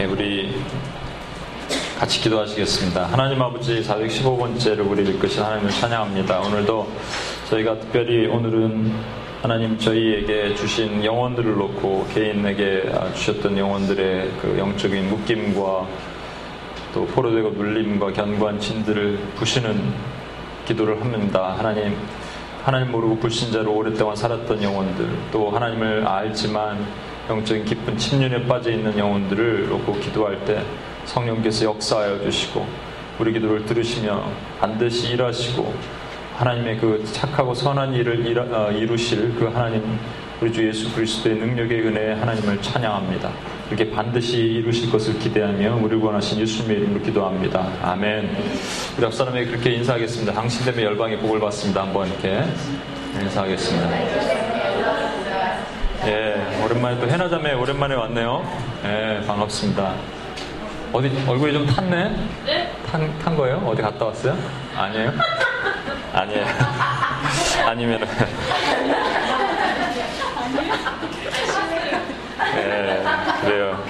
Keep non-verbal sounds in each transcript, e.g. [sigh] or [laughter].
예, 우리 같이 기도하시겠습니다. 하나님 아버지 415번째를 우리 읽으신 하나님을 찬양합니다. 오늘도 저희가 특별히 오늘은 하나님 저희에게 주신 영혼들을 놓고 개인에게 주셨던 영혼들의 그 영적인 묶임과 또 포로되고 눌림과 견고한 진들을 부시는 기도를 합니다. 하나님, 하나님 모르고 불신자로 오랫동안 살았던 영혼들, 또 하나님을 알지만 영적인 깊은 침륜에 빠져 있는 영혼들을 놓고 기도할 때 성령께서 역사하여 주시고 우리 기도를 들으시며 반드시 일하시고 하나님의 그 착하고 선한 일을 어, 이루실 그 하나님 우리 주 예수 그리스도의 능력의 은혜에 하나님을 찬양합니다. 이렇게 반드시 이루실 것을 기대하며 우리 원하신 예수님의 이름으로 기도합니다. 아멘. 우리 앞 사람에게 그렇게 인사하겠습니다. 당신 때문에 열방의 복을 받습니다. 한번 이렇게 인사하겠습니다. 예, 오랜만에 또 해나자매 오랜만에 왔네요. 예, 반갑습니다. 어디 얼굴이 좀 탔네? 네? 탄, 탄 거예요? 어디 갔다 왔어요? 아니에요? 아니에요. [laughs] 아니면은. 네, 그래요.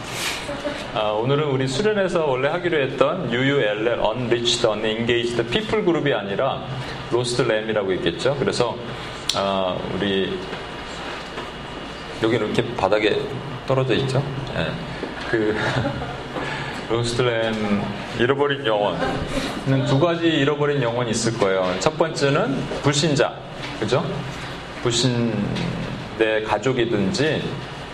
[laughs] 아, 오늘은 우리 수련회에서 원래 하기로 했던 UULL, Unreached, Unengaged People 그룹이 아니라 로스트 램이라고 있겠죠. 그래서 아, 우리 여기 이렇게 바닥에 떨어져 있죠. 네. 그 [laughs] 로스트램 잃어버린 영혼은 두 가지 잃어버린 영혼이 있을 거예요. 첫 번째는 불신자, 그죠? 불신 내 가족이든지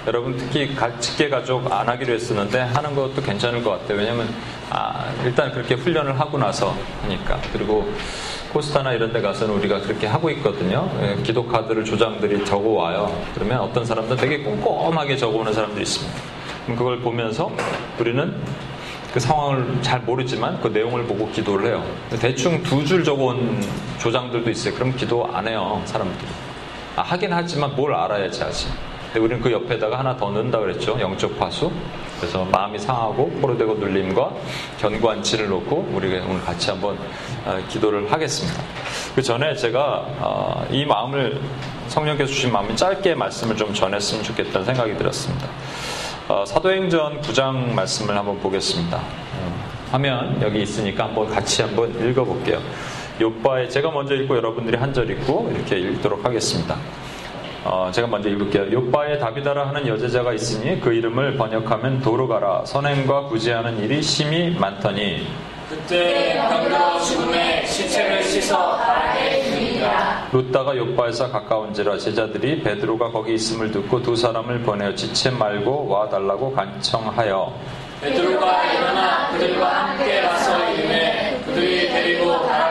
여러분 특히 직계 가족 안 하기로 했었는데 하는 것도 괜찮을 것 같아요. 왜냐면 아, 일단 그렇게 훈련을 하고 나서 하니까 그리고 코스타나 이런 데 가서는 우리가 그렇게 하고 있거든요. 예, 기도 카드를 조장들이 적어 와요. 그러면 어떤 사람들 되게 꼼꼼하게 적어 오는 사람들이 있습니다. 그럼 그걸 보면서 우리는 그 상황을 잘 모르지만 그 내용을 보고 기도를 해요. 대충 두 줄 적어 온 조장들도 있어요. 그럼 기도 안 해요, 사람들이. 아, 하긴 하지만 뭘 알아야지 하지. 근데 우리는 그 옆에다가 하나 더 넣는다 그랬죠. 영적 파수. 그래서 마음이 상하고 포로되고 눌림과 진을 놓고 우리가 오늘 같이 한번 아, 기도를 하겠습니다. 그 전에 제가 아, 이 마음을 성령께서 주신 마음이 짧게 말씀을 좀 전했으면 좋겠다는 생각이 들었습니다. 어, 사도행전 9장 말씀을 한번 보겠습니다. 어, 화면 여기 있으니까 한번 같이 한번 읽어볼게요. 요바에 제가 먼저 읽고 여러분들이 한 절 읽고 이렇게 읽도록 하겠습니다. 어, 제가 먼저 읽을게요. 요바에 다비다라 하는 여제자가 있으니 그 이름을 번역하면 도로가라 선행과 구제하는 일이 심히 많더니 그때 병들어 죽음에 시체를 씻어 바라게 주니라. 룻다가 요파에서 가까운지라 제자들이 베드로가 거기 있음을 듣고 두 사람을 보내어 지체 말고 와 달라고 간청하여 베드로가 일어나 그들과 함께 가서 이름에 그들이 데리고 올라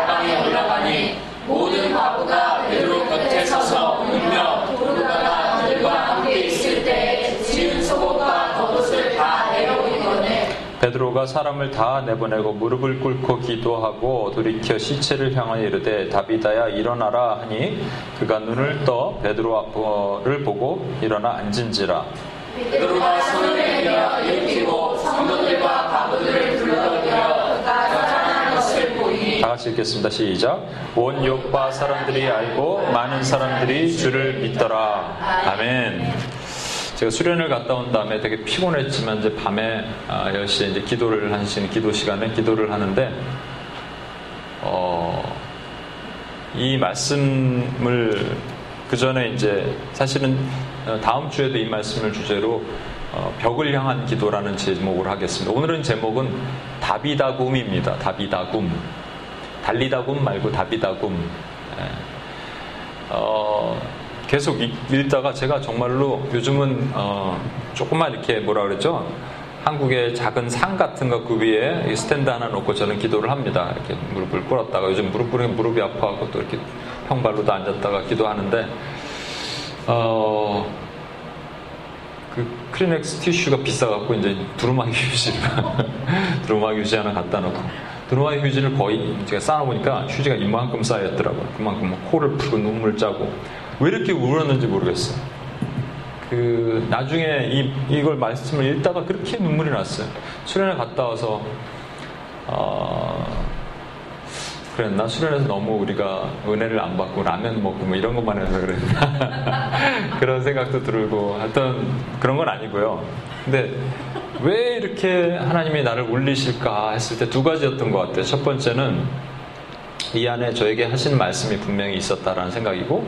베드로가 사람을 다 내보내고 무릎을 꿇고 기도하고 돌이켜 시체를 향하여 이르되 다비다야 일어나라 하니 그가 눈을 떠 베드로 앞을 보고 일어나 앉은지라 베드로가 손을 내밀어 일으키고 성도들과 바보들을 불러들여 나타난 것을 보이니 다 같이 읽겠습니다. 시작. 온 요파 사람들이 알고 많은 사람들이 주를 믿더라. 아멘. 제가 수련을 갔다 온 다음에 되게 피곤했지만 이제 밤에 10시에 아, 이제 기도를 하시는 기도 시간에 기도를 하는데 어, 이 말씀을 그 전에 이제 사실은 어, 다음 주에도 이 말씀을 주제로 어, 벽을 향한 기도라는 제목을 하겠습니다. 오늘은 제목은 다비다굼입니다. 다비다굼. 달리다굼 말고 다비다굼. 예. 어, 계속 읽다가 제가 정말로 요즘은 어, 조금만 이렇게 뭐라 그랬죠? 한국의 작은 상 같은 거 그 위에 스탠드 하나 놓고 저는 기도를 합니다. 이렇게 무릎을 꿇었다가 요즘 무릎 꿇으면 무릎이 아파하고 또 이렇게 평발로도 앉았다가 기도하는데 어, 그 크리넥스 티슈가 비싸갖고 이제 두루마기 [laughs] 휴지를 두루마기 휴지 하나 갖다 놓고 두루마기 휴지를 거의 제가 쌓아보니까 휴지가 이만큼 쌓였더라고요. 그만큼 코를 풀고 눈물 짜고 왜 이렇게 울었는지 모르겠어요. 그 나중에 이, 이걸 말씀을 읽다가 그렇게 눈물이 났어요. 수련회 갔다 와서 어, 그랬나? 수련회에서 너무 우리가 은혜를 안 받고 라면 먹고 뭐 이런 것만 해서 그랬나? [laughs] 그런 생각도 들고 하여튼 그런 건 아니고요. 근데 왜 이렇게 하나님이 나를 울리실까 했을 때 두 가지였던 것 같아요. 첫 번째는 이 안에 저에게 하신 말씀이 분명히 있었다라는 생각이고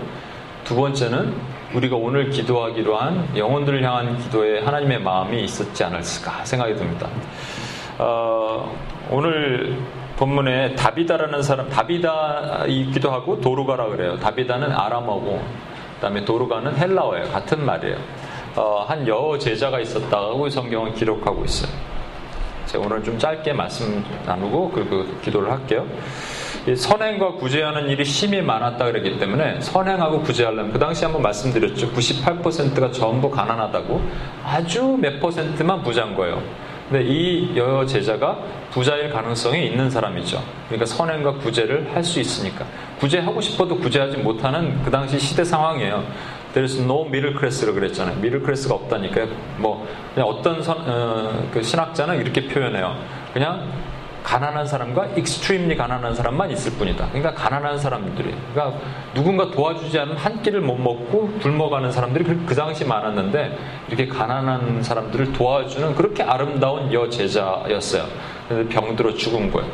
두 번째는 우리가 오늘 기도하기로 한 영혼들을 향한 기도에 하나님의 마음이 있었지 않았을까 생각이 듭니다. 어, 오늘 본문에 다비다라는 사람, 다비다 있기도 하고 도루가라 그래요. 다비다는 아람어고, 그 다음에 도루가는 헬라어예요. 같은 말이에요. 어, 한 여호 제자가 있었다고 성경은 기록하고 있어요. 제가 오늘 좀 짧게 말씀 나누고 그리고 기도를 할게요. 선행과 구제하는 일이 심히 많았다 그랬기 때문에 선행하고 구제하려면 그 당시 한번 말씀드렸죠. 98%가 전부 가난하다고 아주 몇 퍼센트만 부자인 거예요. 근데 이 여여 제자가 부자일 가능성이 있는 사람이죠. 그러니까 선행과 구제를 할 수 있으니까 구제하고 싶어도 구제하지 못하는 그 당시 시대 상황이에요. There's no middle class라고 그랬잖아요. 미들 클래스가 없다니까 뭐 그냥 어떤 선, 어, 그 신학자는 이렇게 표현해요. 그냥 가난한 사람과 extremely 가난한 사람만 있을 뿐이다. 그러니까 가난한 사람들이, 그러니까 누군가 도와주지 않으면 한 끼를 못 먹고 굶어가는 사람들이 그, 그 당시 많았는데 이렇게 가난한 사람들을 도와주는 그렇게 아름다운 여제자였어요. 병들어 죽은 거예요.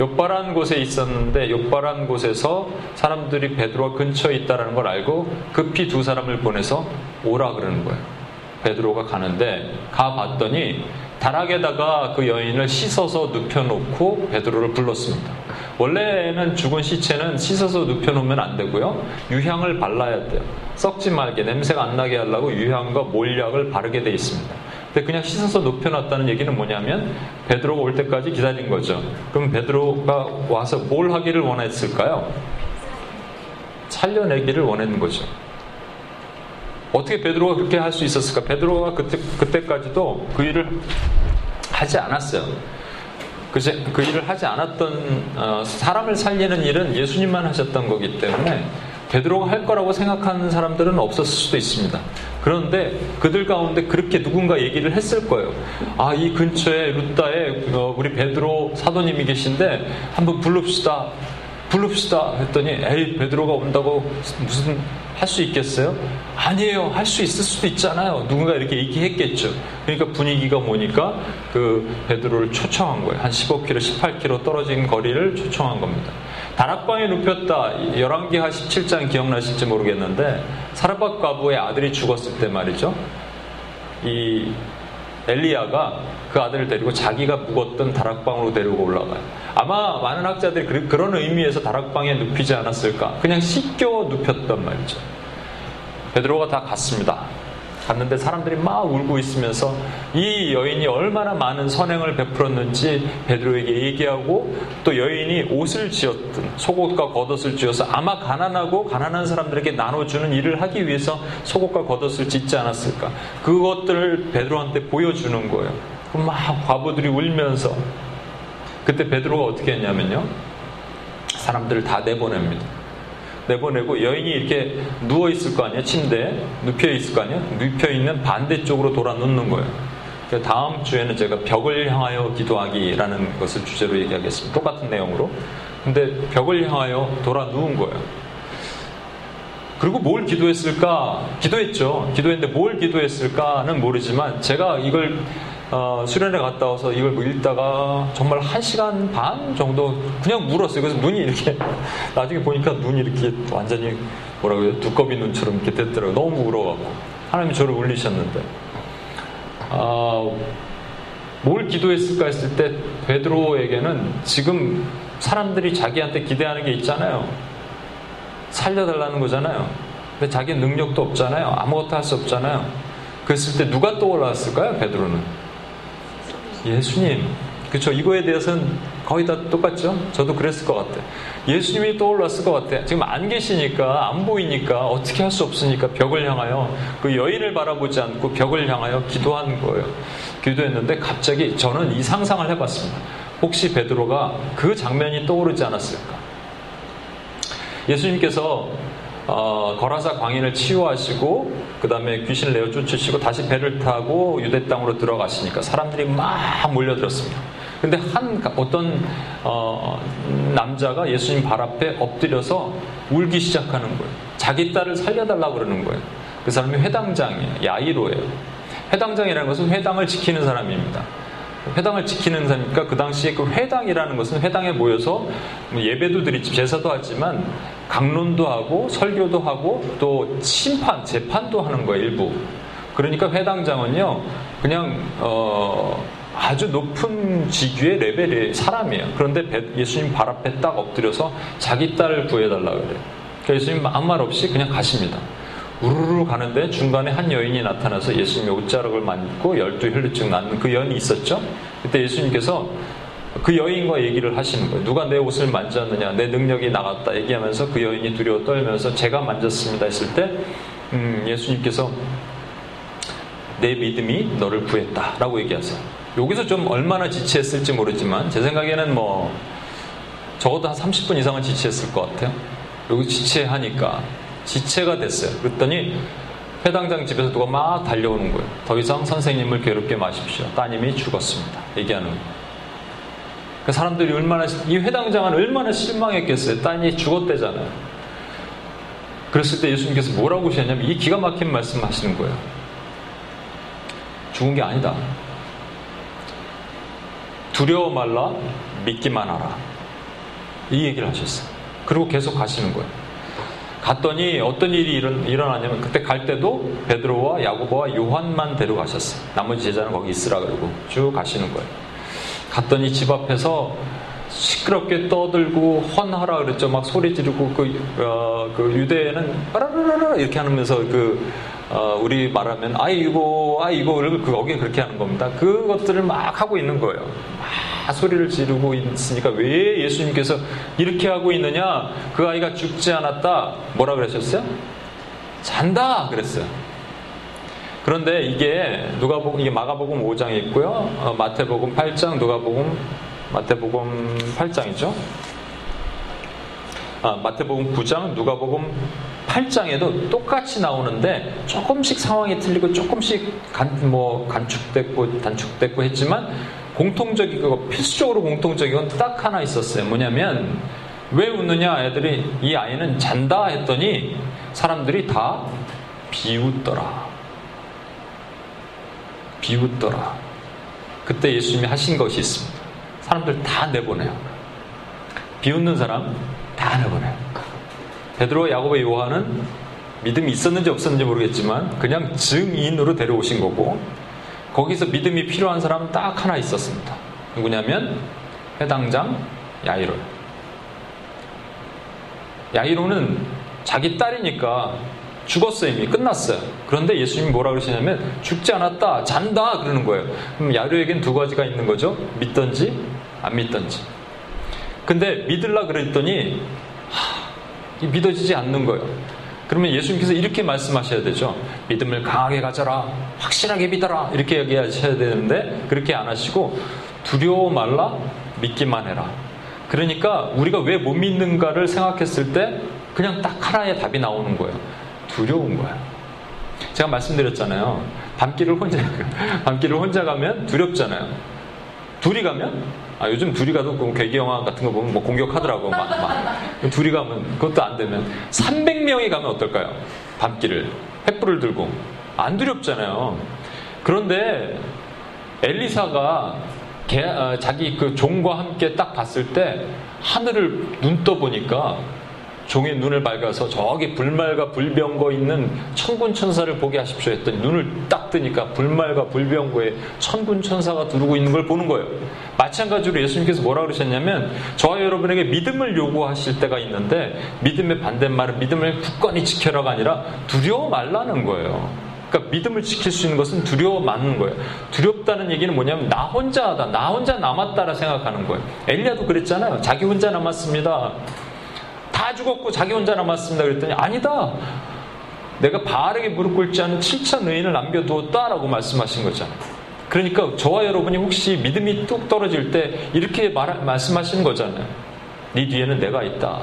욥바란 곳에 있었는데 욥바란 곳에서 사람들이 베드로가 근처에 있다는 걸 알고 급히 두 사람을 보내서 오라 그러는 거예요. 베드로가 가는데 가 봤더니 다락에다가 그 여인을 씻어서 눕혀놓고 베드로를 불렀습니다. 원래는 죽은 시체는 씻어서 눕혀놓으면 안 되고요. 유향을 발라야 돼요. 썩지 말게 냄새가 안 나게 하려고 유향과 몰약을 바르게 돼 있습니다. 근데 그냥 씻어서 눕혀놨다는 얘기는 뭐냐면 베드로가 올 때까지 기다린 거죠. 그럼 베드로가 와서 뭘 하기를 원했을까요? 살려내기를 원했는 거죠. 어떻게 베드로가 그렇게 할 수 있었을까? 베드로가 그때, 그때까지도 그 일을 하지 않았어요. 그제, 그 일을 하지 않았던, 어, 사람을 살리는 일은 예수님만 하셨던 거기 때문에 베드로가 할 거라고 생각하는 사람들은 없었을 수도 있습니다. 그런데 그들 가운데 그렇게 누군가 얘기를 했을 거예요. 아, 이 근처에 루다에 어, 우리 베드로 사도님이 계신데 한번 부릅시다. 부릅시다. 했더니 에이, 베드로가 온다고 무슨 할 수 있겠어요? 아니에요. 할 수 있을 수도 있잖아요. 누군가 이렇게 얘기했겠죠. 그러니까 분위기가 뭐니까 그 베드로를 초청한 거예요. 한 15km, 18km 떨어진 거리를 초청한 겁니다. 다락방에 눕혔다. 열왕기하 17장 기억나실지 모르겠는데 사르밧 과부의 아들이 죽었을 때 말이죠. 이 엘리야가 그 아들을 데리고 자기가 묵었던 다락방으로 데리고 올라가요. 아마 많은 학자들이 그런 의미에서 다락방에 눕히지 않았을까. 그냥 씻겨 눕혔단 말이죠. 베드로가 다 갔습니다. 갔는데 사람들이 막 울고 있으면서 이 여인이 얼마나 많은 선행을 베풀었는지 베드로에게 얘기하고 또 여인이 옷을 지었든 속옷과 겉옷을 지어서 아마 가난하고 가난한 사람들에게 나눠주는 일을 하기 위해서 속옷과 겉옷을 짓지 않았을까 그것들을 베드로한테 보여주는 거예요 막 과부들이 울면서 그때 베드로가 어떻게 했냐면요. 사람들을 다 내보냅니다. 내보내고 여인이 이렇게 누워 있을 거 아니에요? 침대에 눕혀 있을 거 아니에요? 눕혀 있는 반대쪽으로 돌아 눕는 거예요. 다음 주에는 제가 벽을 향하여 기도하기라는 것을 주제로 얘기하겠습니다. 똑같은 내용으로. 근데 벽을 향하여 돌아 누운 거예요. 그리고 뭘 기도했을까? 기도했죠. 기도했는데 뭘 기도했을까는 모르지만 제가 이걸 어, 수련회 갔다 와서 이걸 뭐 읽다가 정말 한 시간 반 정도 그냥 물었어요. 그래서 눈이 이렇게 [laughs] 나중에 보니까 눈이 이렇게 완전히 뭐라고 해요? 두꺼비 눈처럼 이렇게 됐더라고요. 너무 울어갖고 하나님이 저를 울리셨는데 아, 뭘 기도했을까 했을 때 베드로에게는 지금 사람들이 자기한테 기대하는 게 있잖아요. 살려달라는 거잖아요. 근데 자기 능력도 없잖아요. 아무것도 할 수 없잖아요. 그랬을 때 누가 떠올랐을까요? 베드로는 예수님. 그렇죠. 이거에 대해서는 거의 다 똑같죠. 저도 그랬을 것 같아요. 예수님이 떠올랐을 것 같아요. 지금 안 계시니까 안 보이니까 어떻게 할 수 없으니까 벽을 향하여 그 여인을 바라보지 않고 벽을 향하여 기도한 거예요. 기도했는데 갑자기 저는 이 상상을 해봤습니다. 혹시 베드로가 그 장면이 떠오르지 않았을까? 예수님께서 어, 거라사 광인을 치유하시고 그 다음에 귀신을 내어 쫓으시고 다시 배를 타고 유대 땅으로 들어가시니까 사람들이 막 몰려들었습니다. 근데 한 어떤 어, 남자가 예수님 발 앞에 엎드려서 울기 시작하는 거예요. 자기 딸을 살려달라고 그러는 거예요. 그 사람이 회당장이에요. 야이로예요. 회당장이라는 것은 회당을 지키는 사람입니다. 회당을 지키는 사니까 그 당시에 그 회당이라는 것은 회당에 모여서 뭐 예배도 드리지 제사도 하지만 강론도 하고 설교도 하고 또 심판 재판도 하는 거예요 일부. 그러니까 회당장은요 그냥 어 아주 높은 직위의 레벨의 사람이에요. 그런데 예수님 발 앞에 딱 엎드려서 자기 딸을 구해달라 그래요. 그러니까 예수님 아무 말 없이 그냥 가십니다 우르르 가는데 중간에 한 여인이 나타나서 예수님의 옷자락을 만지고 열두 혈류증 낳는 그 여인이 있었죠. 그때 예수님께서 그 여인과 얘기를 하시는 거예요. 누가 내 옷을 만졌느냐, 내 능력이 나갔다 얘기하면서 그 여인이 두려워 떨면서 제가 만졌습니다 했을 때 음, 예수님께서 내 믿음이 너를 구했다 라고 얘기하세요. 여기서 좀 얼마나 지체했을지 모르지만 제 생각에는 뭐 적어도 한 30분 이상은 지체했을 것 같아요. 여기 지체하니까 지체가 됐어요. 그랬더니 회당장 집에서 누가 막 달려오는 거예요. 더 이상 선생님을 괴롭게 마십시오. 따님이 죽었습니다. 얘기하는 거예요. 그 사람들이 얼마나 이 회당장은 얼마나 실망했겠어요. 딸이 죽었대잖아요. 그랬을 때 예수님께서 뭐라고 하셨냐면 이 기가 막힌 말씀 하시는 거예요. 죽은 게 아니다. 두려워 말라 믿기만 하라. 이 얘기를 하셨어요. 그리고 계속 가시는 거예요. 갔더니 어떤 일이 일어 나냐면 그때 갈 때도 베드로와 야고보와 요한만 데려가셨어요. 나머지 제자는 거기 있으라 그러고 쭉 가시는 거예요. 갔더니 집 앞에서 시끄럽게 떠들고 헌하라 그랬죠. 막 소리 지르고 그, 어, 그 유대에는 빠라라라 이렇게 하면서 그 어, 우리 말하면 아이고 아이고를 그 거기 그렇게 하는 겁니다. 그것들을 막 하고 있는 거예요. 막 소리를 지르고 있으니까 왜 예수님께서 이렇게 하고 있느냐? 그 아이가 죽지 않았다. 뭐라 그러셨어요? 잔다 그랬어요. 그런데 이게 누가복음 이게 마가복음 5장에 있고요. 어, 마태복음 8장, 누가복음 마태복음 8장이죠. 아, 마태복음 9장, 누가복음 8장에도 똑같이 나오는데 조금씩 상황이 틀리고 조금씩 간, 뭐 간축됐고 단축됐고 했지만 공통적이고 필수적으로 공통적인 건 딱 하나 있었어요. 뭐냐면 왜 웃느냐 애들이 이 아이는 잔다 했더니 사람들이 다 비웃더라. 비웃더라. 그때 예수님이 하신 것이 있습니다. 사람들 다 내보내요. 비웃는 사람 다 내보내요. 베드로, 야고보, 요한은 믿음이 있었는지 없었는지 모르겠지만 그냥 증인으로 데려오신 거고 거기서 믿음이 필요한 사람은 딱 하나 있었습니다. 누구냐면 해당장 야이로. 야이로는 자기 딸이니까 죽었어요 이미 끝났어요. 그런데 예수님이 뭐라 그러시냐면 죽지 않았다 잔다 그러는 거예요. 그럼 야이로에겐 두 가지가 있는 거죠. 믿던지 안 믿던지. 근데 믿을라 그랬더니 하, 믿어지지 않는 거예요. 그러면 예수님께서 이렇게 말씀하셔야 되죠. 믿음을 강하게 가져라. 확실하게 믿어라. 이렇게 얘기하셔야 되는데 그렇게 안 하시고 두려워 말라. 믿기만 해라. 그러니까 우리가 왜 못 믿는가를 생각했을 때 그냥 딱 하나의 답이 나오는 거예요. 두려운 거예요. 제가 말씀드렸잖아요. 밤길을 혼자 [laughs] 밤길을 혼자 가면 두렵잖아요. 둘이 가면 아, 요즘 둘이 가도 그 개기 영화 같은 거 보면 뭐 공격하더라고 막, 막. 둘이 가면 그것도 안 되면 300명이 가면 어떨까요? 밤길을 횃불을 들고 안 두렵잖아요. 그런데 엘리사가 개, 어, 자기 그 종과 함께 딱 봤을 때 하늘을 눈 떠 보니까 종의 눈을 밝아서 저기 불말과 불병거 있는 천군 천사를 보게 하십시오 했더니 눈을 딱 뜨니까 불말과 불병거에 천군 천사가 두르고 있는 걸 보는 거예요. 마찬가지로 예수님께서 뭐라 그러셨냐면 저와 여러분에게 믿음을 요구하실 때가 있는데 믿음의 반대말은 믿음을 굳건히 지켜라가 아니라 두려워 말라는 거예요. 그러니까 믿음을 지킬 수 있는 것은 두려워 많은 거예요. 두렵다는 얘기는 뭐냐면 나 혼자 하다, 나 혼자 남았다라 생각하는 거예요. 엘리야도 그랬잖아요. 자기 혼자 남았습니다. 다 죽었고 자기 혼자 남았습니다. 그랬더니 아니다. 내가 바르게 무릎 꿇지 않은 7천 의인을 남겨두었다라고 말씀하신 거잖아요. 그러니까 저와 여러분이 혹시 믿음이 뚝 떨어질 때 이렇게 말, 말씀하시는 거잖아요. 네 뒤에는 내가 있다.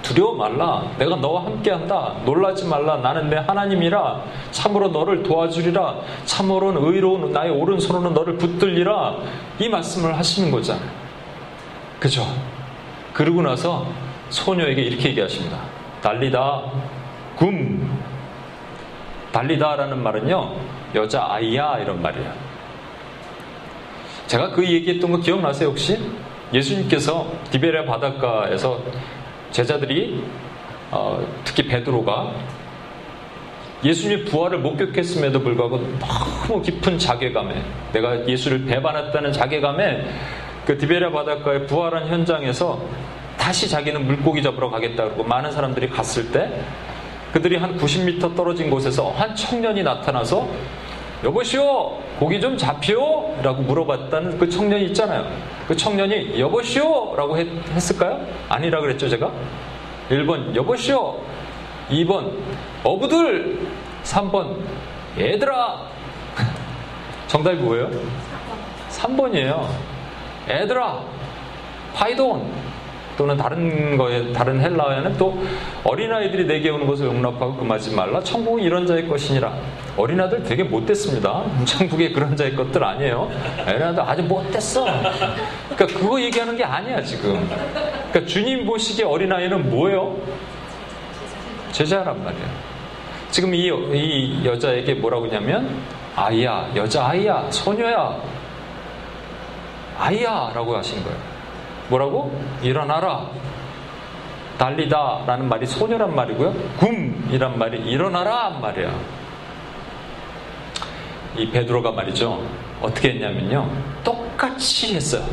두려워 말라. 내가 너와 함께한다. 놀라지 말라. 나는 내 하나님이라. 참으로 너를 도와주리라. 참으로는 의로운 나의 오른손으로 너를 붙들리라. 이 말씀을 하시는 거잖아요. 그죠? 그러고 나서 소녀에게 이렇게 얘기하십니다. 달리다, 굼. 달리다라는 말은요, 여자 아이야 이런 말이에요. 제가 그 얘기했던 거 기억나세요 혹시? 예수님께서 디베레 바닷가에서 제자들이 어, 특히 베드로가 예수님의 부활을 목격했음에도 불구하고 너무 깊은 자괴감에 내가 예수를 배반했다는 자괴감에 그 디베레 바닷가의 부활한 현장에서 다시 자기는 물고기 잡으러 가겠다 그러고 많은 사람들이 갔을 때 그들이 한 90m 떨어진 곳에서 한 청년이 나타나서 여보시오 고기 좀 잡히오? 라고 물어봤다는 그 청년이 있잖아요. 그 청년이 여보시오? 라고 했, 을까요? 아니라 그랬죠 제가? 1번 여보시오. 2번 어부들. 3번 얘들아. [laughs] 정답이 뭐예요? 3번이에요. 애들아. 파이돈 또는 다른 거에 다른 헬라어에는 또 어린아이들이 내게 오는 것을 용납하고 금하지 말라. 천국은 이런 자의 것이니라. 어린아들 되게 못됐습니다. 천국에 그런 자의 것들 아니에요. 어린아들 아주 못됐어. 그러니까 그거 얘기하는 게 아니야 지금. 그러니까 주님 보시기에 어린아이는 뭐예요? 제자란 말이에요. 지금 이, 이 여자에게 뭐라고 하냐면 아이야 여자아이야 소녀야 아이야 라고 하신 거예요 뭐라고? 일어나라. 달리다 라는 말이 소녀란 말이고요. 굼이란 말이 일어나라 말이야. 이 베드로가 말이죠. 어떻게 했냐면요. 똑같이 했어요.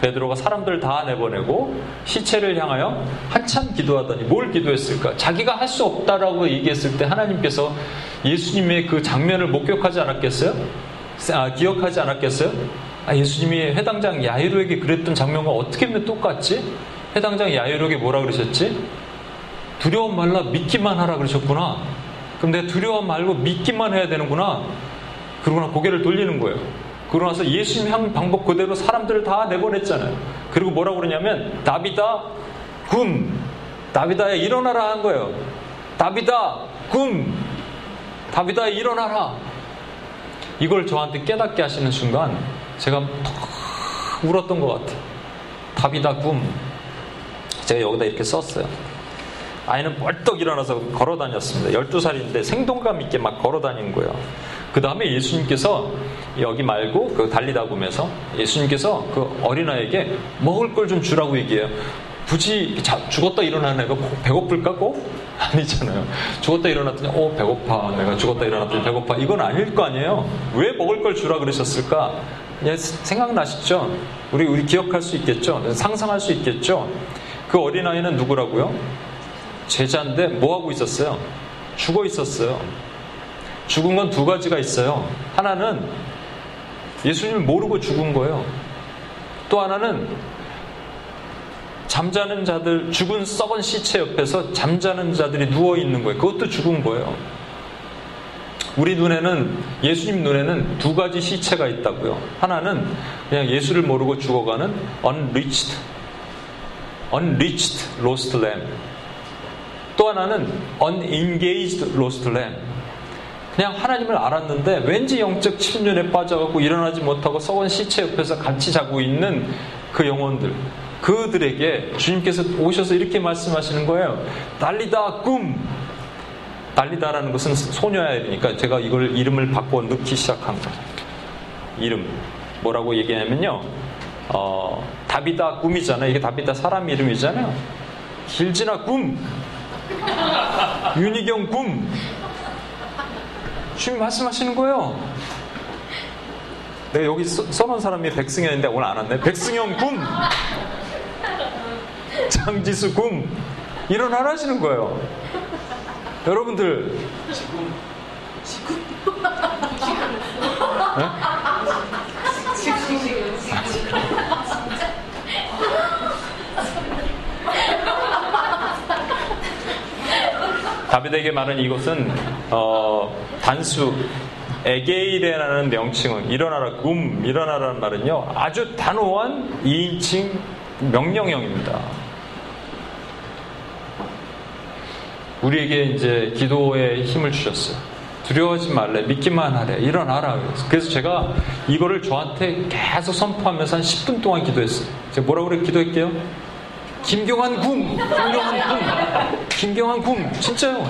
베드로가 사람들 다 내보내고 시체를 향하여 한참 기도하더니 뭘 기도했을까? 자기가 할 수 없다라고 얘기했을 때 하나님께서 예수님의 그 장면을 목격하지 않았겠어요? 아, 기억하지 않았겠어요? 아, 예수님이 해당장 야이로에게 그랬던 장면과 어떻게 하면 똑같지? 해당장 야이로에게 뭐라 그러셨지? 두려움 말라 믿기만 하라 그러셨구나. 그럼 내가 두려움 말고 믿기만 해야 되는구나. 그러고 나 고개를 돌리는 거예요. 그러고 나서 예수님 한 방법 그대로 사람들을 다 내보냈잖아요. 그리고 뭐라고 그러냐면 다비다 굼 다비다야 일어나라 한 거예요. 다비다 굼 다비다야 일어나라. 이걸 저한테 깨닫게 하시는 순간 제가 울었던 것 같아요. 답이다 꿈. 제가 여기다 이렇게 썼어요. 아이는 벌떡 일어나서 걸어 다녔습니다. 12살인데 생동감 있게 막 걸어 다닌 거예요. 그 다음에 예수님께서 여기 말고 그 달리다 보면서 예수님께서 그 어린아이에게 먹을 걸 좀 주라고 얘기해요. 굳이 죽었다 일어나는 애가 배고플까 꼭? [laughs] 아니잖아요. 죽었다 일어났더니 어 배고파. 내가 죽었다 일어났더니 배고파. 이건 아닐 거 아니에요. 왜 먹을 걸 주라 그러셨을까? 예, 생각나시죠? 우리, 우리 기억할 수 있겠죠? 상상할 수 있겠죠? 그 어린아이는 누구라고요? 제자인데 뭐 하고 있었어요? 죽어 있었어요. 죽은 건 두 가지가 있어요. 하나는 예수님을 모르고 죽은 거예요. 또 하나는 잠자는 자들, 죽은 썩은 시체 옆에서 잠자는 자들이 누워 있는 거예요. 그것도 죽은 거예요. 우리 눈에는 예수님 눈에는 두 가지 시체가 있다고요. 하나는 그냥 예수를 모르고 죽어가는 unreached, unreached lost lamb. 또 하나는 unengaged lost lamb. 그냥 하나님을 알았는데 왠지 영적 침륜에 빠져갖고 일어나지 못하고 썩은 시체 옆에서 같이 자고 있는 그 영혼들. 그들에게 주님께서 오셔서 이렇게 말씀하시는 거예요. 달리다 꿈. 달리다라는 것은 소녀야 이러니까 제가 이걸 이름을 바꿔 넣기 시작한 거예요. 이름. 뭐라고 얘기하냐면요. 어, 다비다 꿈이잖아요. 이게 다비다 사람 이름이잖아요. 길지나 꿈. 윤희경 꿈. 주님 말씀하시는 거예요. 내가 여기 써, 놓은 사람이 백승현인데 오늘 안 왔네. 백승현 꿈. 장지수 꿈. 일어나라시는 거예요. 여러분들 지금 지금 네? 다비드에게 말한 이것은 어, 단수 에게이레라는 명칭은 일어나라 굼 일어나라는 말은요 아주 단호한 2인칭 명령형입니다. 우리에게 이제 기도에 힘을 주셨어요. 두려워하지 말래, 믿기만 하래, 일어나라. 그래서 제가 이거를 저한테 계속 선포하면서 한 10분 동안 기도했어요. 제가 뭐라고 그래 기도할게요? 김경환 군! 김경환 군! 김경환 군! 진짜요.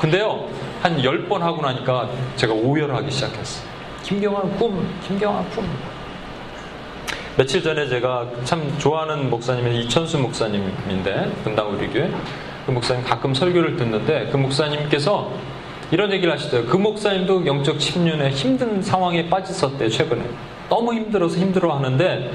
근데요, 한 10번 하고 나니까 제가 오열하기 시작했어요. 김경환 꿈! 김경환 꿈! 며칠 전에 제가 참 좋아하는 목사님이 이천수 목사님인데, 분당 우리 교회. 그 목사님 가끔 설교를 듣는데, 그 목사님께서 이런 얘기를 하시더라고요. 그 목사님도 영적 침륜에 힘든 상황에 빠졌었대요, 최근에. 너무 힘들어서 힘들어 하는데,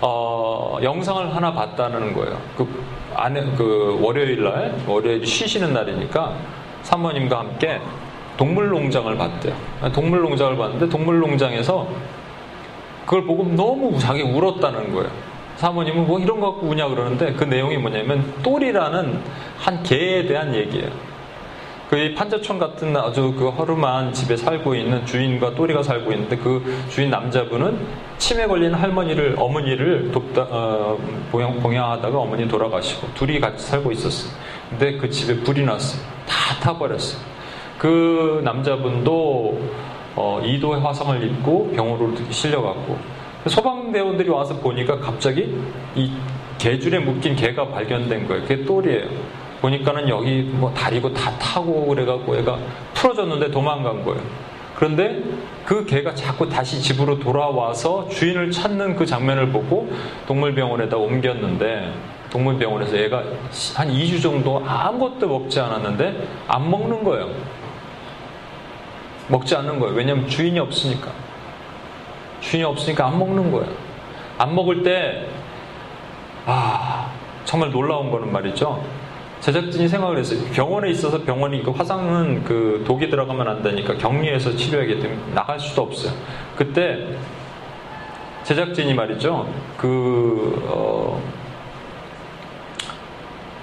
어, 영상을 하나 봤다는 거예요. 그 안에, 그 월요일 날, 월요일 쉬시는 날이니까 사모님과 함께 동물농장을 봤대요. 동물농장을 봤는데 동물농장에서 그걸 보고 너무 자기 울었다는 거예요. 사모님은 뭐 이런 거 갖고 우냐 그러는데 그 내용이 뭐냐면 똘이라는 한 개에 대한 얘기예요. 그 판자촌 같은 아주 그 허름한 집에 살고 있는 주인과 또리가 살고 있는데 그 주인 남자분은 치매 걸린 할머니를 어머니를 돕다 어, 봉양, 봉양하다가 어머니 돌아가시고 둘이 같이 살고 있었어요. 근데 그 집에 불이 났어요. 다 타버렸어요. 그 남자분도 어, 이도의 화상을 입고 병원으로 실려갔고 소방대원들이 와서 보니까 갑자기 이 개줄에 묶인 개가 발견된 거예요. 그게 똘이에요. 보니까는 여기 뭐 다리고 다 타고 그래갖고 얘가 풀어졌는데 도망간 거예요. 그런데 그 개가 자꾸 다시 집으로 돌아와서 주인을 찾는 그 장면을 보고 동물병원에다 옮겼는데 동물병원에서 얘가 한 2주 정도 아무것도 먹지 않았는데 안 먹는 거예요. 먹지 않는 거예요. 왜냐하면 주인이 없으니까. 주인이 없으니까 안 먹는 거예요. 안 먹을 때, 아, 정말 놀라운 거는 말이죠. 제작진이 생각을 했어요. 병원에 있어서 병원이 그 화상은 그 독이 들어가면 안 되니까 격리해서 치료하기 때문에 나갈 수도 없어요. 그때 제작진이 말이죠. 그, 어,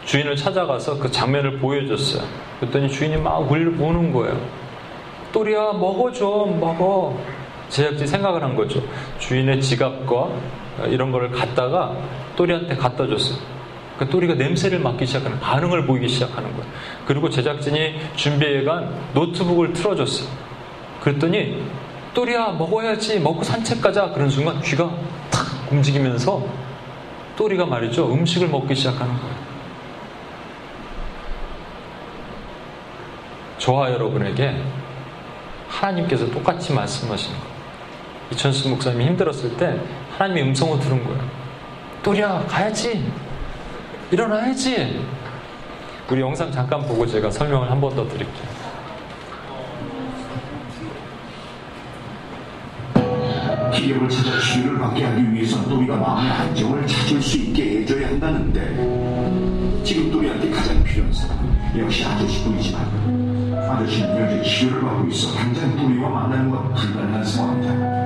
주인을 찾아가서 그 장면을 보여줬어요. 그랬더니 주인이 막 우는 거예요. 또리야, 먹어줘, 먹어. 제작진이 생각을 한 거죠. 주인의 지갑과 이런 거를 갖다가 또리한테 갖다 줬어요. 그 또리가 냄새를 맡기 시작하는 반응을 보이기 시작하는 거예요. 그리고 제작진이 준비해간 노트북을 틀어줬어요. 그랬더니 또리야 먹어야지 먹고 산책 가자 그런 순간 귀가 탁 움직이면서 또리가 말이죠 음식을 먹기 시작하는 거예요. 저와 여러분에게 하나님께서 똑같이 말씀하시는 거예요. 이천수 목사님이 힘들었을 때 하나님의 음성을 들은 거예요. 또리야 가야지 일어나야지. 우리 영상 잠깐 보고 제가 설명을 한 번 더 드릴게요. 기력을 찾아 치유를 받게 하기 위해선 또리가 마음의 안정을 찾을 수 있게 해줘야 한다는데 지금 또리한테 가장 필요한 사람은 역시 아저씨뿐이지만 아저씨는 현재 치료를 받고 있어 당장 또리와 만나는 건 불가능한 상황이다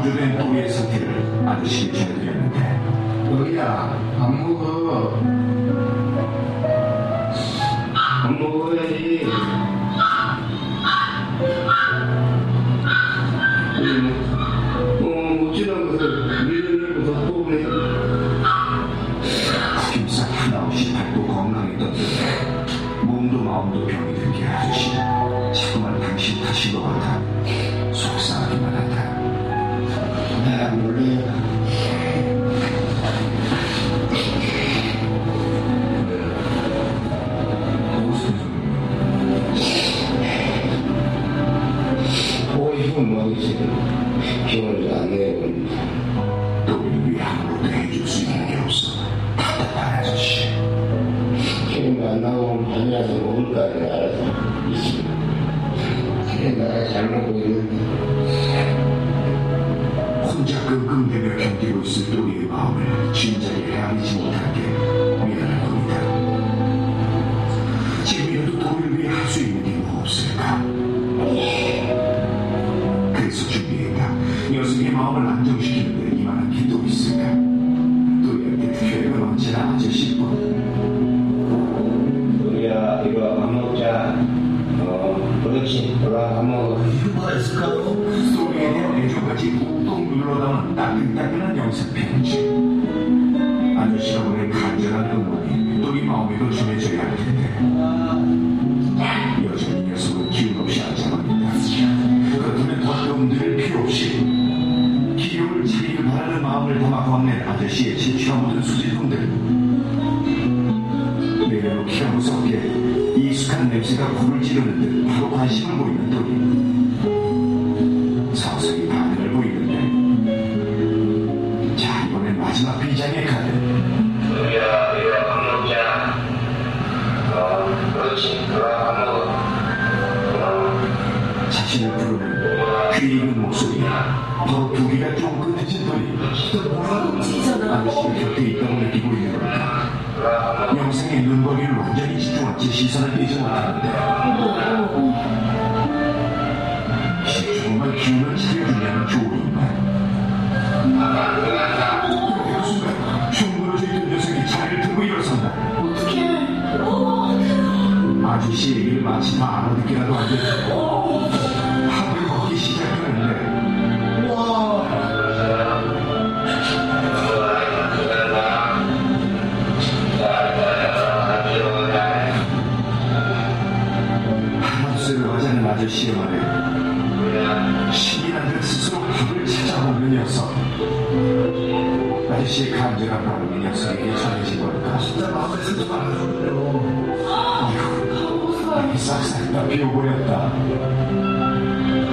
구조된 또리의 상태를 아저씨에게 전해드렸는데 너희야 안 먹어 안 먹어야지 어 못지는 것 뭐지 병을 안 내버린다 또리를 위해 아무것도 해줄 수 있는 게 없어 답답한 아저씨 기름 안 나오면 밤이라서 먹을 거 아니야. 알아서 그래 내가 잘 먹고 있는데. 혼자 끙끙대며 견디고 있을 또리의 마음을 진작에 헤아리지 못한 게 그렇지. 어, 자신을 부르는 귀 익은 목소리 바로 두 귀가 쫑긋 해진 돌이 아저씨의 곁에 있다고 느끼고 있는 먹어. 영상의 눈거리를 완전히 집중한 채 시선을 떼지 못하는데 조금만 기운을 차려주냐는 조언 아저씨 얘기를 마치 다 알아듣기라도 하자는 아저씨의 아저씨의 간절한 바람이 녀석에게 전해진 걸까 진짜 마음에 들지 말아요 다 비워버렸다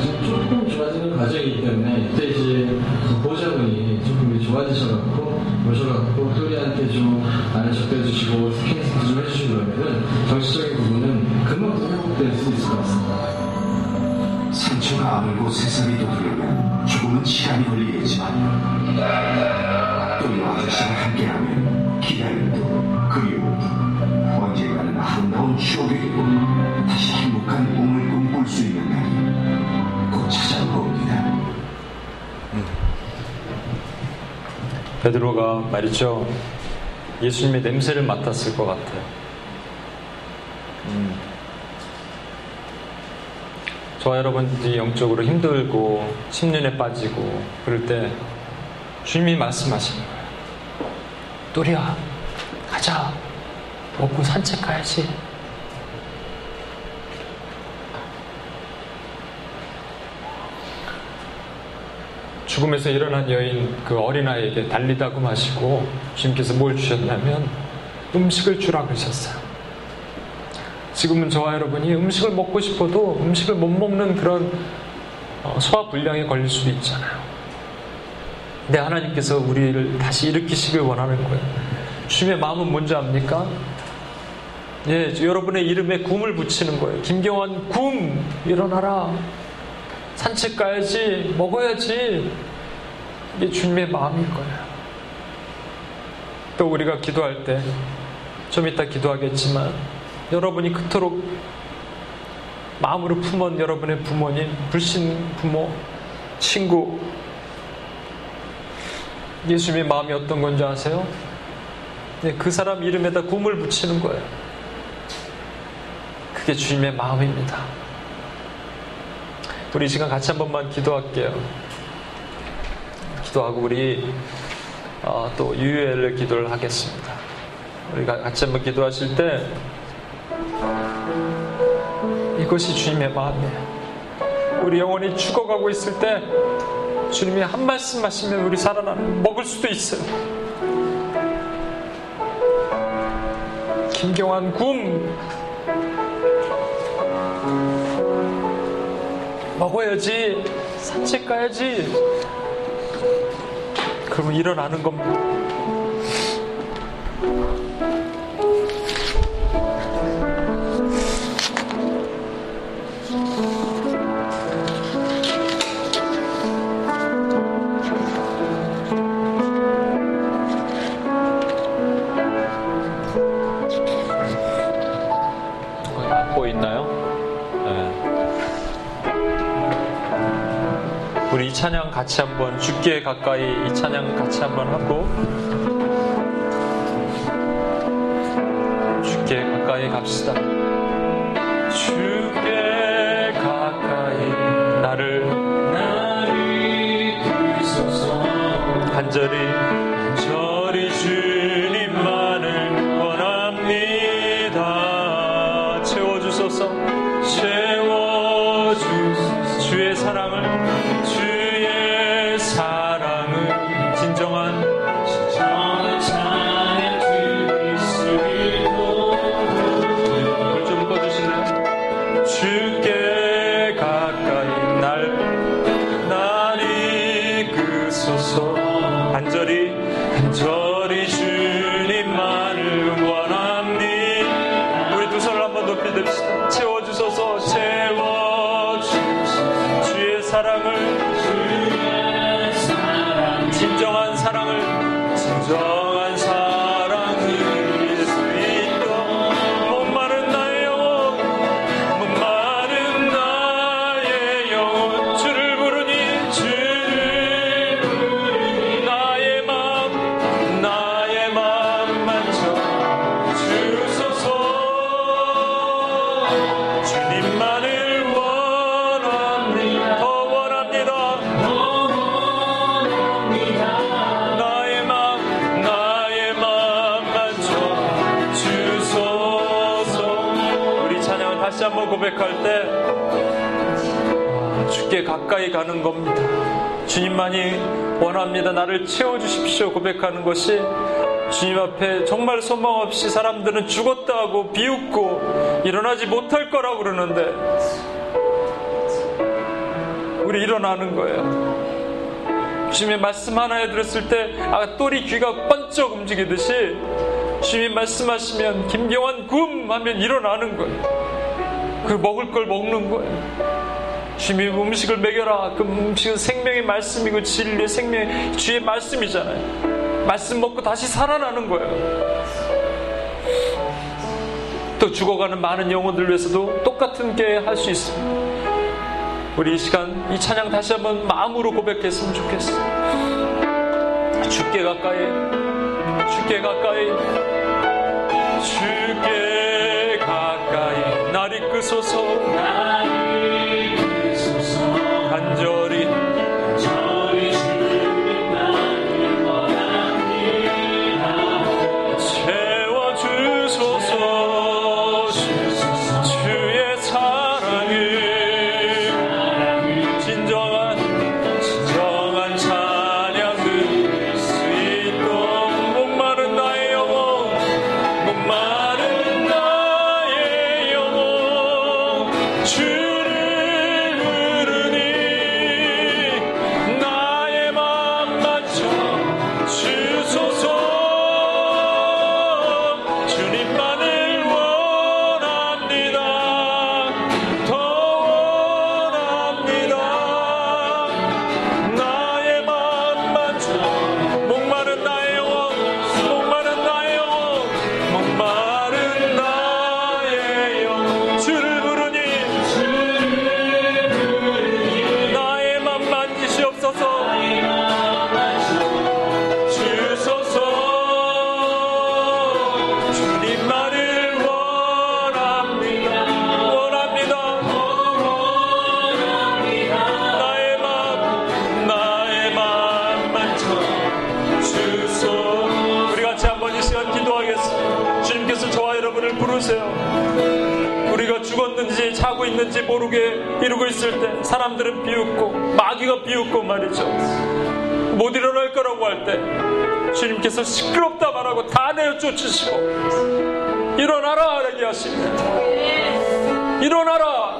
지금 조금 좋아지는 과정이기 때문에 이때 이제 그 보호자분이 조금 좋아지셔갖고 오셔갖고 또리한테 좀 안을 접해주시고 스킨스도 좀 해주시고 그러면은 정신적인 부분은 금방 또 회복될 수 있을 것 같습니다. 상처가 아물고 세상이 돋으려면 조금은 시간이 걸리겠지만 또이 아저씨와 함께하면 기다림도 그리움도 언젠가는 아름다운 추억이 되고 꿈꿀 수 있는 날이 곧 찾아올 겁니다. 베드로가 말이죠. 예수님의 냄새를 맡았을 것 같아요. 음. 저와 여러분들이 영적으로 힘들고 침륜에 빠지고 그럴 때 주님이 말씀하시는 거예요. 또리야, 가자. 먹고 산책 가야지. 죽음에서 일어난 여인 그 어린아이에게 달리다고 마시고 주님께서 뭘 주셨냐면 음식을 주라 그러셨어요. 지금은 저와 여러분이 음식을 먹고 싶어도 음식을 못 먹는 그런 어, 소화불량에 걸릴 수도 있잖아요. 근데 하나님께서 우리를 다시 일으키시길 원하는 거예요. 주님의 마음은 뭔지 압니까? 예, 여러분의 이름에 굼을 붙이는 거예요. 김경환 굼 일어나라. 산책 가야지, 먹어야지. 이게 주님의 마음인 거예요. 또 우리가 기도할 때, 좀 이따 기도하겠지만, 여러분이 그토록 마음으로 품은 여러분의 부모님, 불신 부모, 친구, 예수님의 마음이 어떤 건지 아세요? 네, 그 사람 이름에다 굼을 붙이는 거예요. 그게 주님의 마음입니다. 우리 이 시간 같이 한 번만 기도할게요. 기도하고 우리 어, 또 유효를 기도를 하겠습니다. 우리가 같이 한번 기도하실 때 이것이 주님의 마음이에요. 우리 영혼이 죽어가고 있을 때 주님이 한 말씀 하시면 우리 살아나는 먹을 수도 있어요. 김경환 굼 먹어야지 산책 가야지 그러면 일어나는 겁니다. 찬양 같이 한번 죽기에 가까이 이 찬양 같이 한번 하고 죽기에 가까이 갑시다. 죽기에 가까이 나를 나를 간절히 고백할 때 아, 주께 가까이 가는 겁니다. 주님만이 원합니다. 나를 채워주십시오. 고백하는 것이 주님 앞에 정말 소망 없이 사람들은 죽었다 하고 비웃고 일어나지 못할 거라고 그러는데 우리 일어나는 거예요. 주님의 말씀 하나에 들었을 때 아, 똘이 귀가 번쩍 움직이듯이 주님이 말씀하시면 김경환 굼 하면 일어나는 거예요. 그 먹을 걸 먹는 거예요. 주님이 음식을 먹여라. 그 음식은 생명의 말씀이고 진리의 생명의 주의 말씀이잖아요. 말씀 먹고 다시 살아나는 거예요. 또 죽어가는 많은 영혼들 위해서도 똑같은 게 할 수 있습니다. 우리 이 시간 이 찬양 다시 한번 마음으로 고백했으면 좋겠어요. 죽게 가까이, 죽게 가까이, 죽게 가까이 날 이끄소서, 못 일어날 거라고 할 때 주님께서 시끄럽다 말하고 다 내어 쫓으시고 일어나라 얘기하십니다. 일어나라.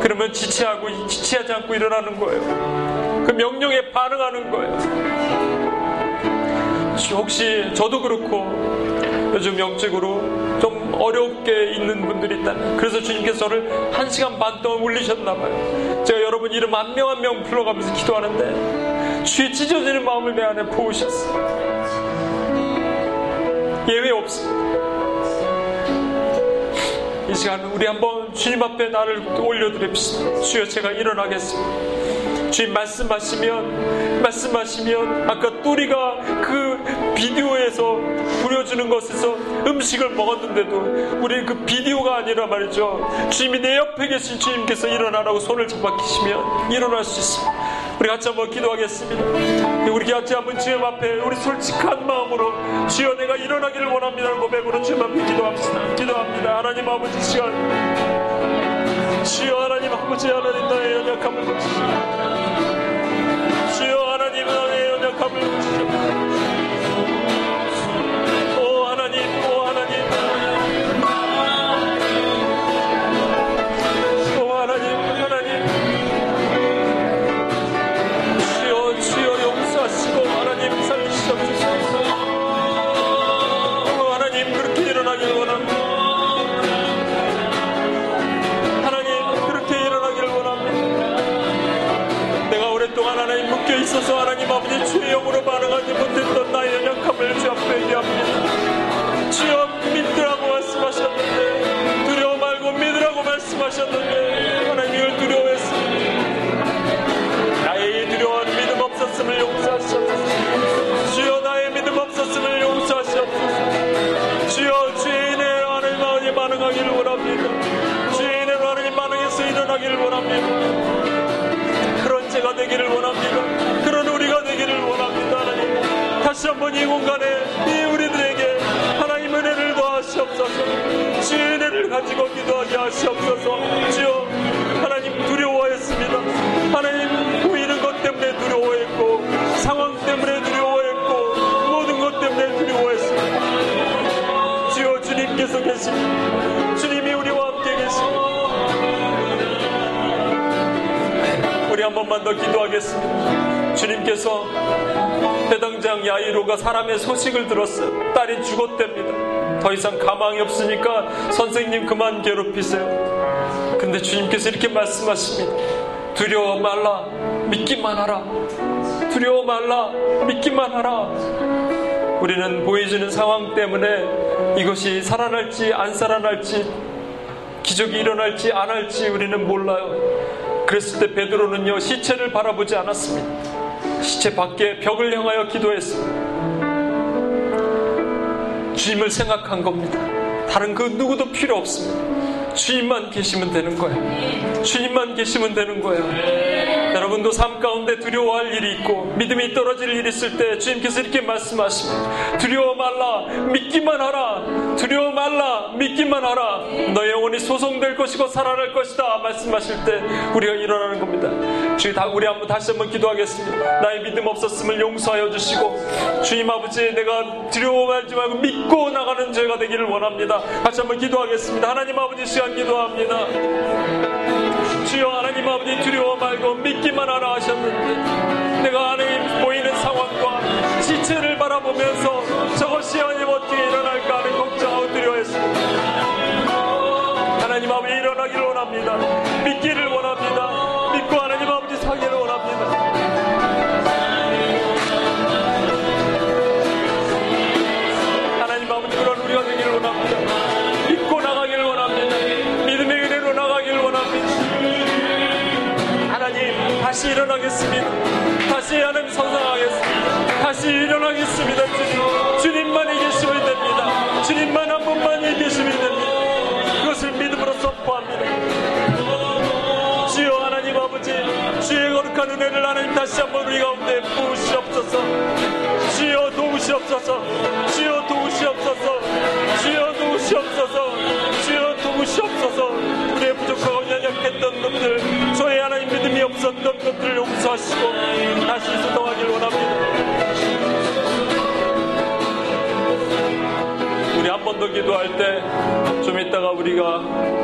그러면 지체하고 지체하지 않고 일어나는 거예요. 그 명령에 반응하는 거예요. 혹시 저도 그렇고 요즘 영적으로 좀 어렵게 있는 분들이 있다. 그래서 주님께서 저를 한 시간 반 동안 울리셨나봐요. 제가 여러분 이름 한 명 한명 불러가면서 기도하는데 주의 찢어지는 마음을 내 안에 부으셨어요. 예외 없습니다. 이 시간 우리 한번 주님 앞에 나를 올려드립시다. 주여 제가 일어나겠습니다. 주님 말씀하시면 말씀하시면 아까 또리가 그 비디오에서 보여주는 것에서 음식을 먹었는데도 우리 그 비디오가 아니라 말이죠. 주님이 내 옆에 계신 주님께서 일어나라고 손을 잡아키시면 일어날 수 있습니다. 우리 같이 한번 기도하겠습니다. 우리 같이 한번 주님 앞에 우리 솔직한 마음으로 주여 내가 일어나기를 원합니다 고백으로 주님 앞에 기도합시다. 기도합니다. 하나님 아버지 시간 주여 하나님 아버지 하나님 나의 연약함을 보시오 주여 하나님 나의 연약함을 보시오 오 야이로가 사람의 소식을 들었어요. 딸이 죽었답니다. 더 이상 가망이 없으니까 선생님 그만 괴롭히세요. 근데 주님께서 이렇게 말씀하십니다. 두려워 말라. 믿기만 하라. 두려워 말라. 믿기만 하라. 우리는 보여주는 상황 때문에 이것이 살아날지 안 살아날지 기적이 일어날지 안 할지 우리는 몰라요. 그랬을 때 베드로는요 시체를 바라보지 않았습니다. 시체 밖에 벽을 향하여 기도했습니다. 주님을 생각한 겁니다. 다른 그 누구도 필요 없습니다. 주님만 계시면 되는 거예요. 주님만 계시면 되는 거예요. 여러분도 삶 가운데 두려워할 일이 있고 믿음이 떨어질 일이 있을 때 주님께서 이렇게 말씀하십니다. 두려워 말라 믿기만 하라. 두려워 말라 믿기만 하라. 너의 영혼이 소송될 것이고 살아날 것이다. 말씀하실 때 우리가 일어나는 겁니다. 주님 다 우리 한번 다시 한번 기도하겠습니다. 나의 믿음 없었음을 용서하여 주시고 주님 아버지 내가 두려워하지 말고 믿고 나가는 죄가 되기를 원합니다. 다시 한번 기도하겠습니다. 하나님 아버지 시간 기도합니다. 주여 하나님 아버지 두려워 말고 믿기만 하라 하셨는데 내가 하나님 보이는 상황과 지체를 바라보면서 저것이 하나님 어떻게 일어날까 하는 걱정하고 두려워했습니다. 하나님 아버지 일어나기를 원합니다. 믿기를 거룩한 은혜를 하나님 다시 한번 우리 가운데 부으시옵소서. 주여 도우시옵소서. 주여 도우시옵소서. 주여 도우시옵소서. 주여 도우시옵소서. 우리의 부족하고 연약했던 것들 저의 하나님 믿음이 없었던 것들을 용서하시고 다시 소통하길 원합니다 한 번 더 기도할 때 좀 이따가 우리가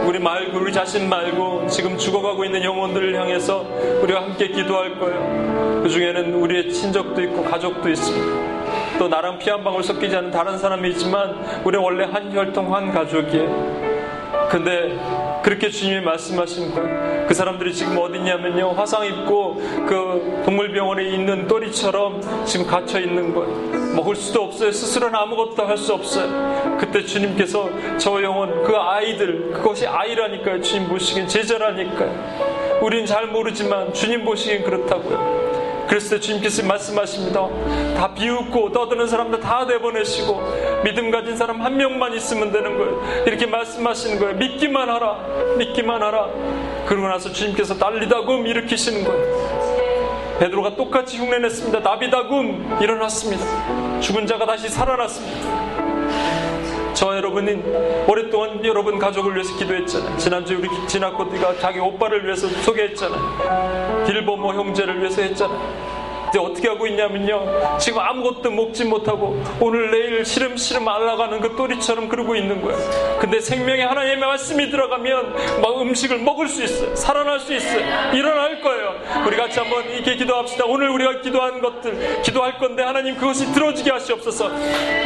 우리 말고 우리 자신 말고 지금 죽어가고 있는 영혼들을 향해서 우리가 함께 기도할 거예요. 그 중에는 우리의 친족도 있고 가족도 있습니다. 또 나랑 피 한 방울 섞이지 않은 다른 사람이 있지만 우리 원래 한 혈통 한 가족이에요. 근데 그렇게 주님이 말씀하신 거예요. 그 사람들이 지금 어디냐면요. 화상 입고 그 동물병원에 있는 또리처럼 지금 갇혀 있는 거예요. 먹을 수도 없어요. 스스로는 아무것도 할 수 없어요. 그때 주님께서 저 영혼, 그 아이들, 그것이 아이라니까요. 주님 보시기엔 제자라니까요. 우린 잘 모르지만 주님 보시기엔 그렇다고요. 그랬을 때 주님께서 말씀하십니다. 다 비웃고 떠드는 사람들 다 내보내시고 믿음 가진 사람 한 명만 있으면 되는 거예요. 이렇게 말씀하시는 거예요. 믿기만 하라. 믿기만 하라. 그러고 나서 주님께서 난리다금 일으키시는 거예요. 베드로가 똑같이 흉내냈습니다. 나비다금 일어났습니다. 죽은 자가 다시 살아났습니다. 저 여러분은 오랫동안 여러분 가족을 위해서 기도했잖아요. 지난주에 우리 진아코디가 자기 오빠를 위해서 소개했잖아요. 길보모 형제를 위해서 했잖아요. 이제 어떻게 하고 있냐면요. 지금 아무것도 먹지 못하고 오늘 내일 시름시름 알아가는 그 또리처럼 그러고 있는 거예요. 근데 생명의 하나님의 말씀이 들어가면 막 음식을 먹을 수 있어요. 살아날 수 있어요. 일어날 거예요. 우리 같이 한번 이렇게 기도합시다. 오늘 우리가 기도한 것들, 기도할 건데 하나님 그것이 들어지게 하시옵소서.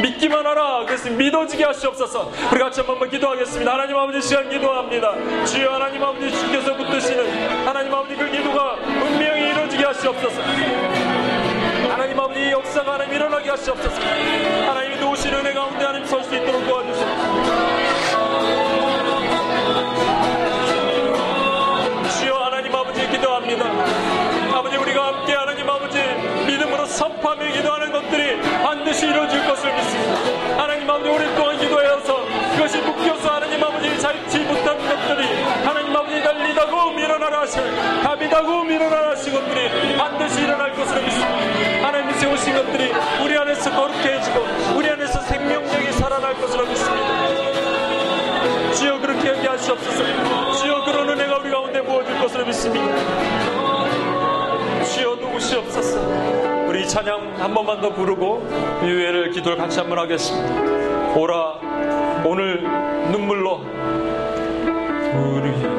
믿기만 하라. 그래서 믿어지게 하시옵소서. 우리 같이 한번 기도하겠습니다. 하나님 아버지 시간 기도합니다. 주여 하나님 아버지 주께서 붙드시는 하나님 아버지 그 기도가 분명히 이루어지게 하시옵소서. 하나님 아버지 역사가 하나님 일어나게 하시옵소서. 하나님이 도우신 은혜 가운데 하나님 설 수 있도록 도와주시옵소서. 주여 하나님 아버지 기도합니다. 아버지 우리가 함께 하나님 아버지 믿음으로 선포하며 기도하는 것들이 반드시 이루어질 것을 믿습니다. 하나님 아버지 오랫동안 기도해서 그것이 묶여서 하나님 아버지 잘지 못한 것들이 하나님 달리다고 밀어나라 하시 답이다고 밀어나라 하신 것들이 반드시 일어날 것을 믿습니다. 하나님이 세우신 것들이 우리 안에서 거룩해 해지고 우리 안에서 생명력이 살아날 것을 믿습니다. 주여 그렇게 여기 하시옵소서. 주여 그런 은혜가 우리 가운데 부어질 것을 믿습니다. 주여 누구시옵소서. 우리 이 찬양 한 번만 더 부르고 유예를 기도를 같이 한번 하겠습니다. 오라 오늘 눈물로 우리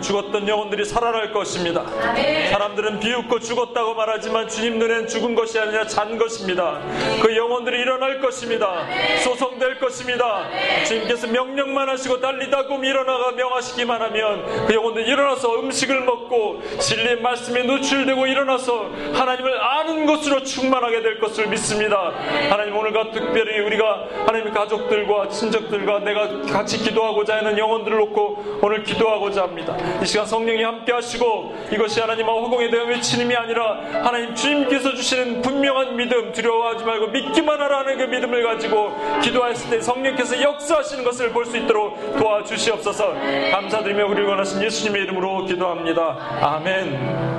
죽었던 영혼들이 살아날 것입니다. 사람들은 비웃고 죽었다고 말하지만 주님 눈엔 죽은 것이 아니라 잔 것입니다. 그 영혼들이 일어날 것입니다. 소송될 것입니다. 주님께서 명령만 하시고 달리다 금 일어나가 명하시기만 하면 그 영혼들이 일어나서 음식을 먹고 진리의 말씀에 노출되고 일어나서 하나님을 아는 것으로 충만하게 될 것을 믿습니다. 하나님 오늘과 특별히 우리가 하나님의 가족들과 친척들과 내가 같이 기도하고자 하는 영혼들을 놓고 오늘 기도하고자 합니다 이 시간 성령이 함께 하시고 이것이 하나님과 허공에 대한 외치님이 아니라 하나님 주님께서 주시는 분명한 믿음 두려워하지 말고 믿기만 하라는 그 믿음을 가지고 기도했을 때 성령께서 역사하시는 것을 볼 수 있도록 도와주시옵소서. 감사드리며 우리를 원하신 예수님의 이름으로 기도합니다. 아멘